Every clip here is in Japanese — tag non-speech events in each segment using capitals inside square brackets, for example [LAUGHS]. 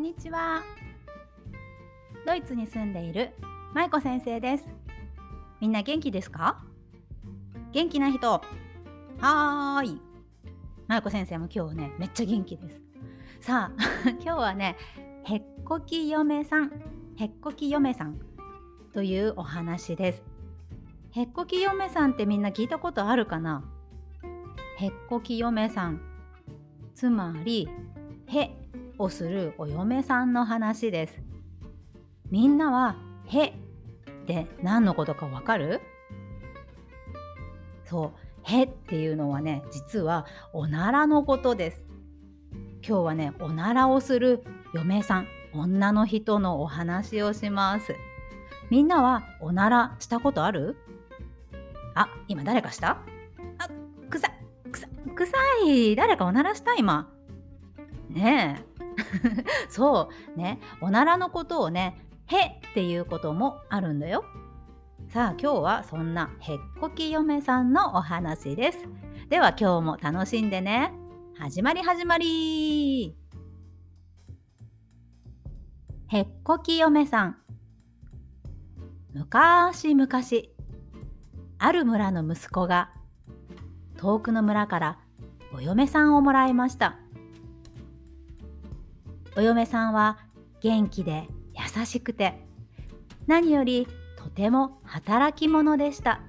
んにちは。ドイツに住んでいる舞子先生です。みんな元気ですか？元気な人。はーい。舞子先生も今日ねめっちゃ元気です。さあ [LAUGHS] 今日はねへっこき嫁さん。へっこき嫁さんというお話です。へっこき嫁さんってみんな聞いたことあるかな？へっこき嫁さん。つまりへをするお嫁さんの話です。みんなはへって何のことかわかる？そうへっていうのはね実はおならのことです。今日はねおならをする嫁さん女の人のお話をします。みんなはおならしたことある？あ今誰かした？あ臭い臭い。誰かおならした？今。ねえ。[LAUGHS] そうね。おならのことをねへっていうこともあるんだよ。さあ今日はそんなへっこき嫁さんのお話です。では今日も楽しんでね。始まり始まり。へっこき嫁さん。むかしむかしある村の息子が遠くの村からお嫁さんをもらいました。お嫁さんは元気で優しくて何よりとても働き者でした。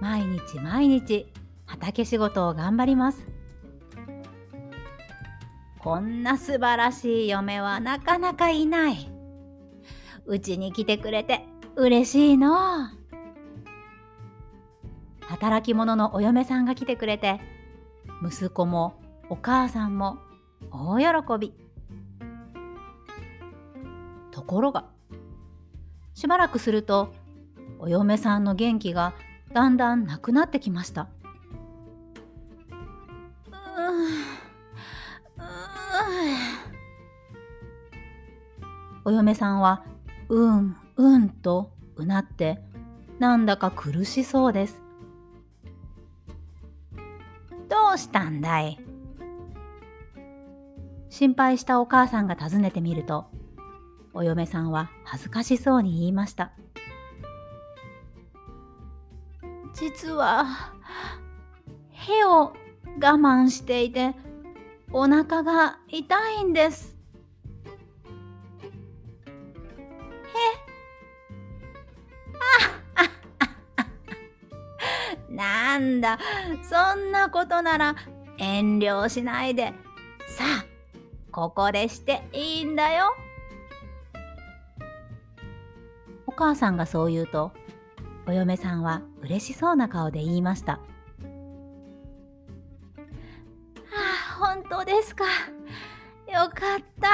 毎日毎日畑仕事を頑張ります。こんな素晴らしい嫁はなかなかいない。うちに来てくれて嬉しいの。働き者のお嫁さんが来てくれて息子もお母さんも大喜び。ところがしばらくするとお嫁さんの元気がだんだんなくなってきました。お嫁さんはうんうんとうなってなんだか苦しそうです。どうしたんだい？心配したお母さんが訪ねてみるとお嫁さんは恥ずかしそうに言いました。実はへを我慢していてお腹が痛いんです。[LAUGHS] なんだ。そんなことなら遠慮しないで。さあここでしていいんだよ。お母さんがそう言うとお嫁さんは嬉しそうな顔で言いました「ああ本当ですか。よかった。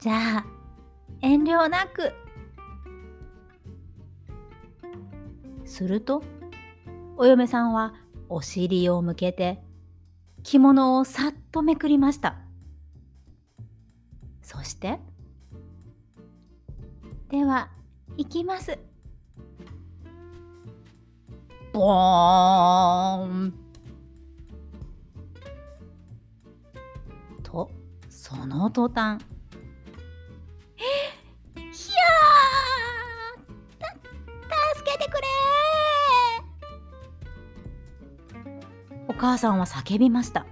じゃあ遠慮なく」するとお嫁さんはお尻を向けて着物をさっとめくりました。そして「では行きます」ボーン。とその途端母さんは叫びました。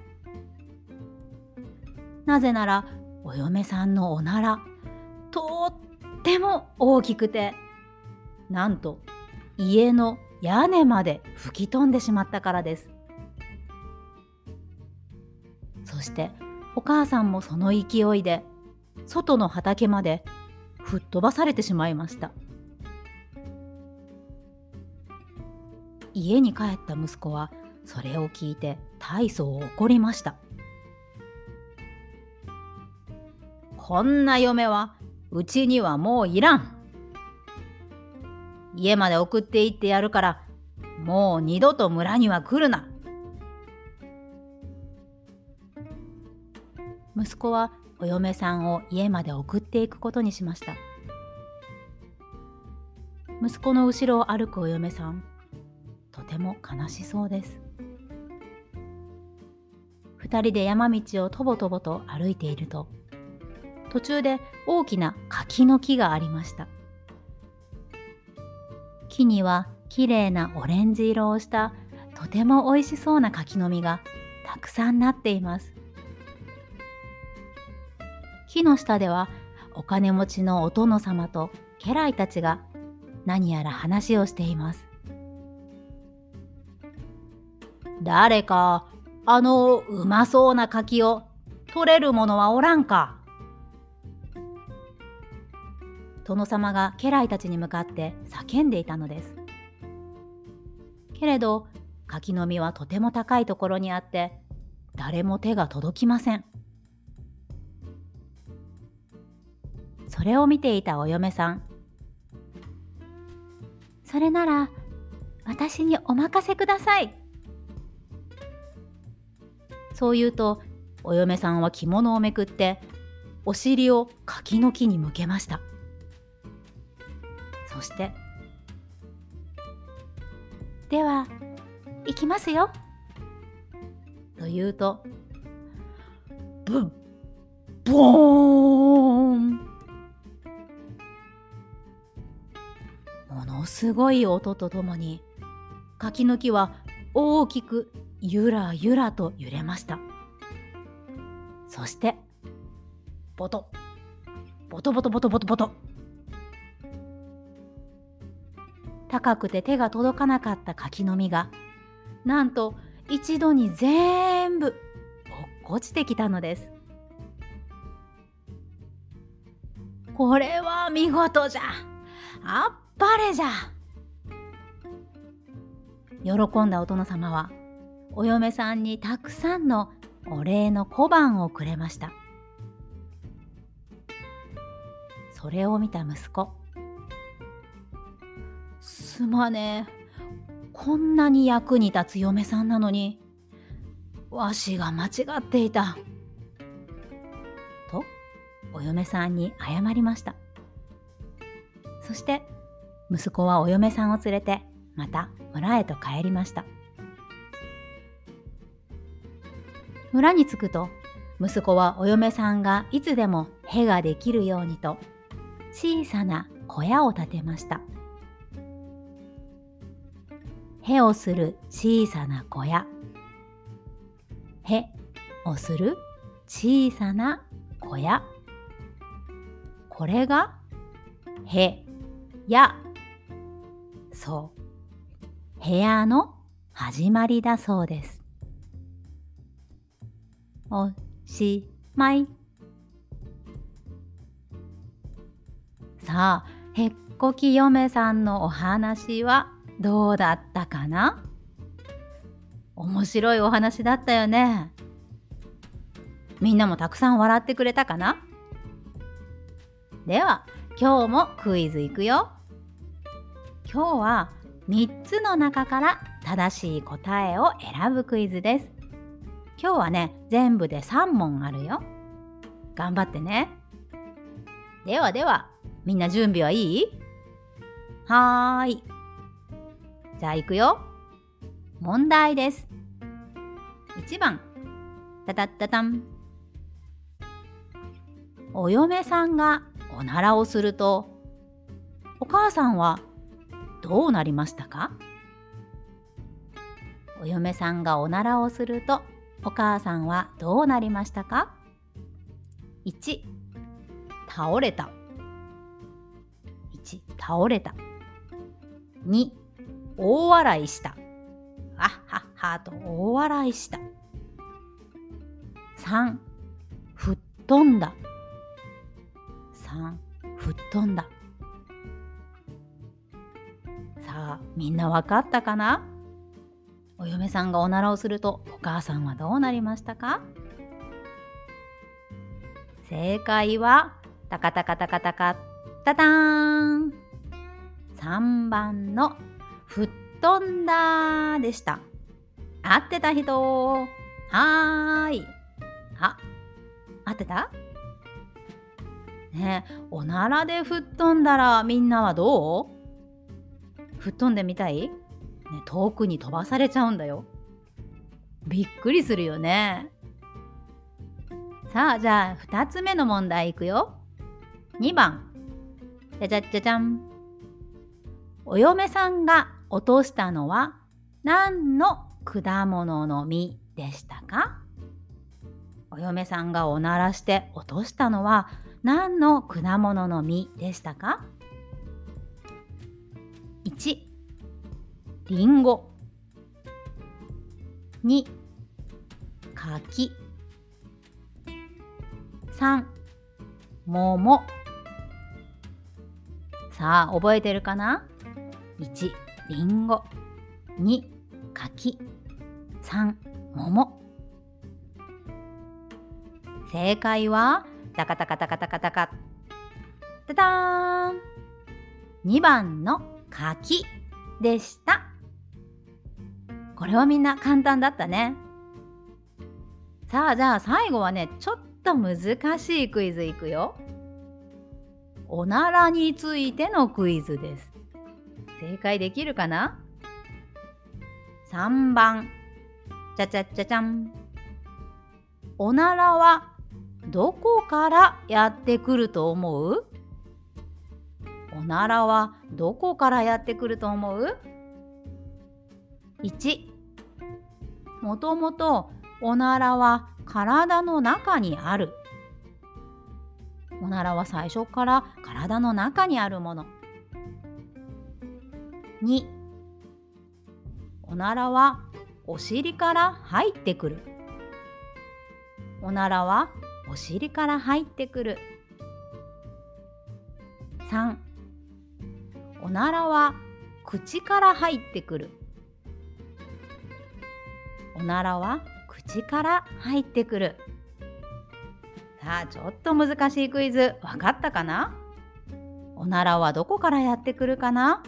なぜならお嫁さんのおならとっても大きくてなんと家の屋根まで吹き飛んでしまったからです。そしてお母さんもその勢いで外の畑まで吹っ飛ばされてしまいました。家に帰った息子はそれを聞いて大層怒りました。こんな嫁はうちにはもういらん。家まで送って行ってやるからもう二度と村には来るな。息子はお嫁さんを家まで送っていくことにしました。息子の後ろを歩くお嫁さんとても悲しそうです。2人で山道をとぼとぼと歩いていると途中で大きな柿の木がありました。木にはきれいなオレンジ色をしたとても美味しそうな柿の実がたくさんなっています。木の下ではお金持ちのお殿様と家来たちが何やら話をしています。誰かあのうまそうな柿を取れる者はおらんか？殿様が家来たちに向かって叫んでいたのです。けれど柿の実はとても高いところにあって誰も手が届きません。それを見ていたお嫁さんそれなら私にお任せください。そう言うとお嫁さんは着物をめくってお尻を柿の木に向けました。そして「では行きますよ」と言うとブッボーン。ものすごい音とともに柿の木は大きくゆらゆらと揺れましたそしてボトボトボトボトボトボト。高くて手が届かなかった柿の実がなんと一度に全部落っこちてきたのですこれは見事じゃ。あっぱれじゃ。喜んだお殿様はお嫁さんにたくさんのお礼の小判をくれました。それを見た息子。すまねえ。こんなに役に立つ嫁さんなのにわしが間違っていた。とお嫁さんに謝りました。そして息子はお嫁さんを連れてまた村へと帰りました。村に着くと息子はお嫁さんがいつでもへができるようにと小さな小屋を建てました。へをする小さな小屋。へをする小さな小屋。これがへやそう。部屋の始まりだそうです。おしまい。さあ、へっこき嫁さんのお話はどうだったかな？面白いお話だったよね。みんなもたくさん笑ってくれたかな？では、今日もクイズいくよ。今日は3つの中から正しい答えを選ぶクイズです。今日はね、全部で3問あるよ。頑張ってね。ではでは、みんな準備はいい？はーい。じゃあ行くよ。問題です。1番。たたったたん。お嫁さんがおならをすると、お母さんはどうなりましたか？お嫁さんがおならをするとお母さんはどうなりましたか ?1 倒れた。1倒れた。2大笑いした。あっはっはと大笑いした。3吹っ飛んだ。3吹っ飛んだ。さあみんなわかったかな？お嫁さんがおならをするとお母さんはどうなりましたか？正解はタカタカタカタカタタン。3番の吹っ飛んだでした。合ってた人。はーい。あ合ってた？ねおならで吹っ飛んだらみんなはどう？吹っ飛んでみたい？ね、遠くに飛ばされちゃうんだよ。びっくりするよね。さあじゃあ2つ目の問題いくよ。2番。じゃじゃじゃじゃん。お嫁さんが落としたのは何の果物の実でしたか？お嫁さんがおならして落としたのは何の果物の実でしたか？1りんご2柿。3桃。さあ覚えてるかな？1りんご2柿。3桃。正解は？タカタカタカタカタカ。タターン！2番の柿でした。これはみんな簡単だったね。さあじゃあ最後はねちょっと難しいクイズいくよ。おならについてのクイズです。正解できるかな？3番。ちゃちゃちゃちゃん。おならはどこからやってくると思う？おならはどこからやってくると思う ?1 もともとおならは体の中にある。おならは最初から体の中にあるもの。2おならはお尻から入ってくる。おならはお尻から入ってくる。3おならは口から入ってくる。おならは口から入ってくる。さあちょっと難しいクイズ。わかったかな？おならはどこからやってくるかな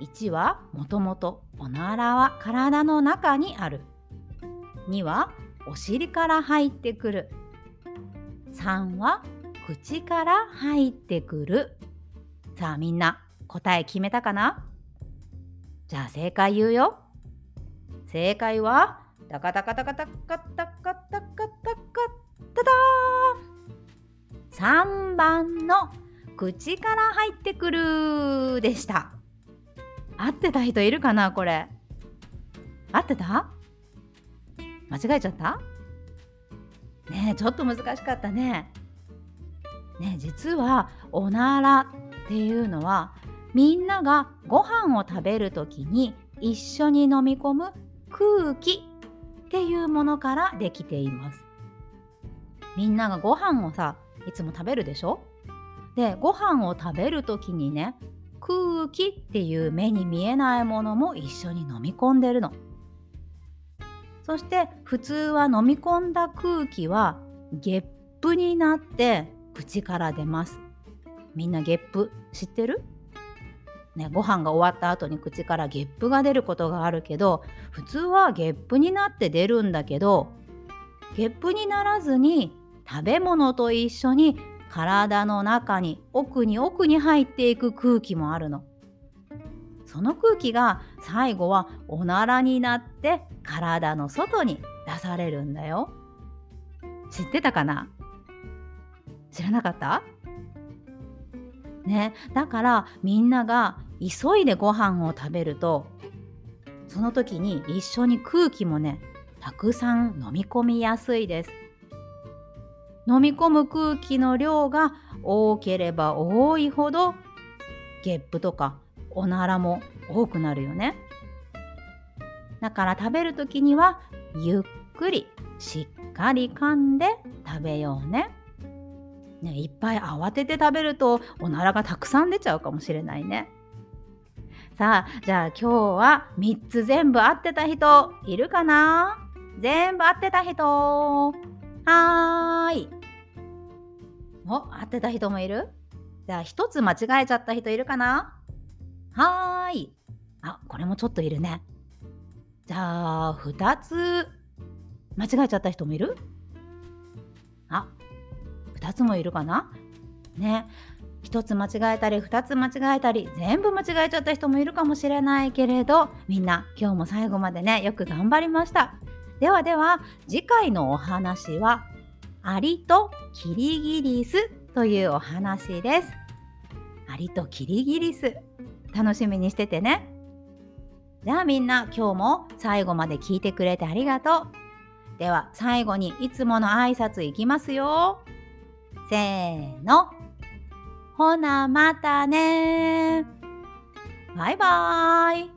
？1はもともとおならは体の中にある。2はお尻から入ってくる。3は口から入ってくる。さあみんな答え決めたかな？じゃあ正解言うよ。正解はタカタカタカタカタカタカタ。カタ3番の口から入ってくるでした。合ってた人いるかなこれ。合ってた？間違えちゃった？ねえちょっと難しかったね。ね実はおならっていうのはみんながご飯を食べる時に一緒に飲み込む空気っていうものからできています。みんながご飯をさいつも食べるでしょ？でご飯を食べる時にね空気っていう目に見えないものも一緒に飲み込んでるの。そして普通は飲み込んだ空気はゲップになって口から出ます。みんなゲップ知ってる？ね、ご飯が終わった後に口からゲップが出ることがあるけど普通はゲップになって出るんだけどゲップにならずに食べ物と一緒に体の中に奥に奥に入っていく空気もあるの。その空気が最後はおならになって体の外に出されるんだよ。知ってたかな？知らなかった？ね、だからみんなが急いでご飯を食べるとその時に一緒に空気もねたくさん飲み込みやすいです。飲み込む空気の量が多ければ多いほどゲップとかおならも多くなるよね。だから食べる時にはゆっくりしっかり噛んで食べようね。ねいっぱい慌てて食べるとおならがたくさん出ちゃうかもしれないね。さあじゃあ今日は3つ全部合ってた人いるかな？全部合ってた人はーい。お合ってた人もいる？じゃあ1つ間違えちゃった人いるかな？はーい。あ、これもちょっといるね。じゃあ、2つ間違えちゃった人もいる？あ、2つもいるかな？ね。1つ間違えたり2つ間違えたり全部間違えちゃった人もいるかもしれないけれどみんな今日も最後までねよく頑張りました。ではでは次回のお話はアリとキリギリスというお話です。アリとキリギリス楽しみにしててね。じゃあみんな今日も最後まで聞いてくれてありがとう。では最後にいつもの挨拶いきますよ。せーの。ほなまたねバイバーイ。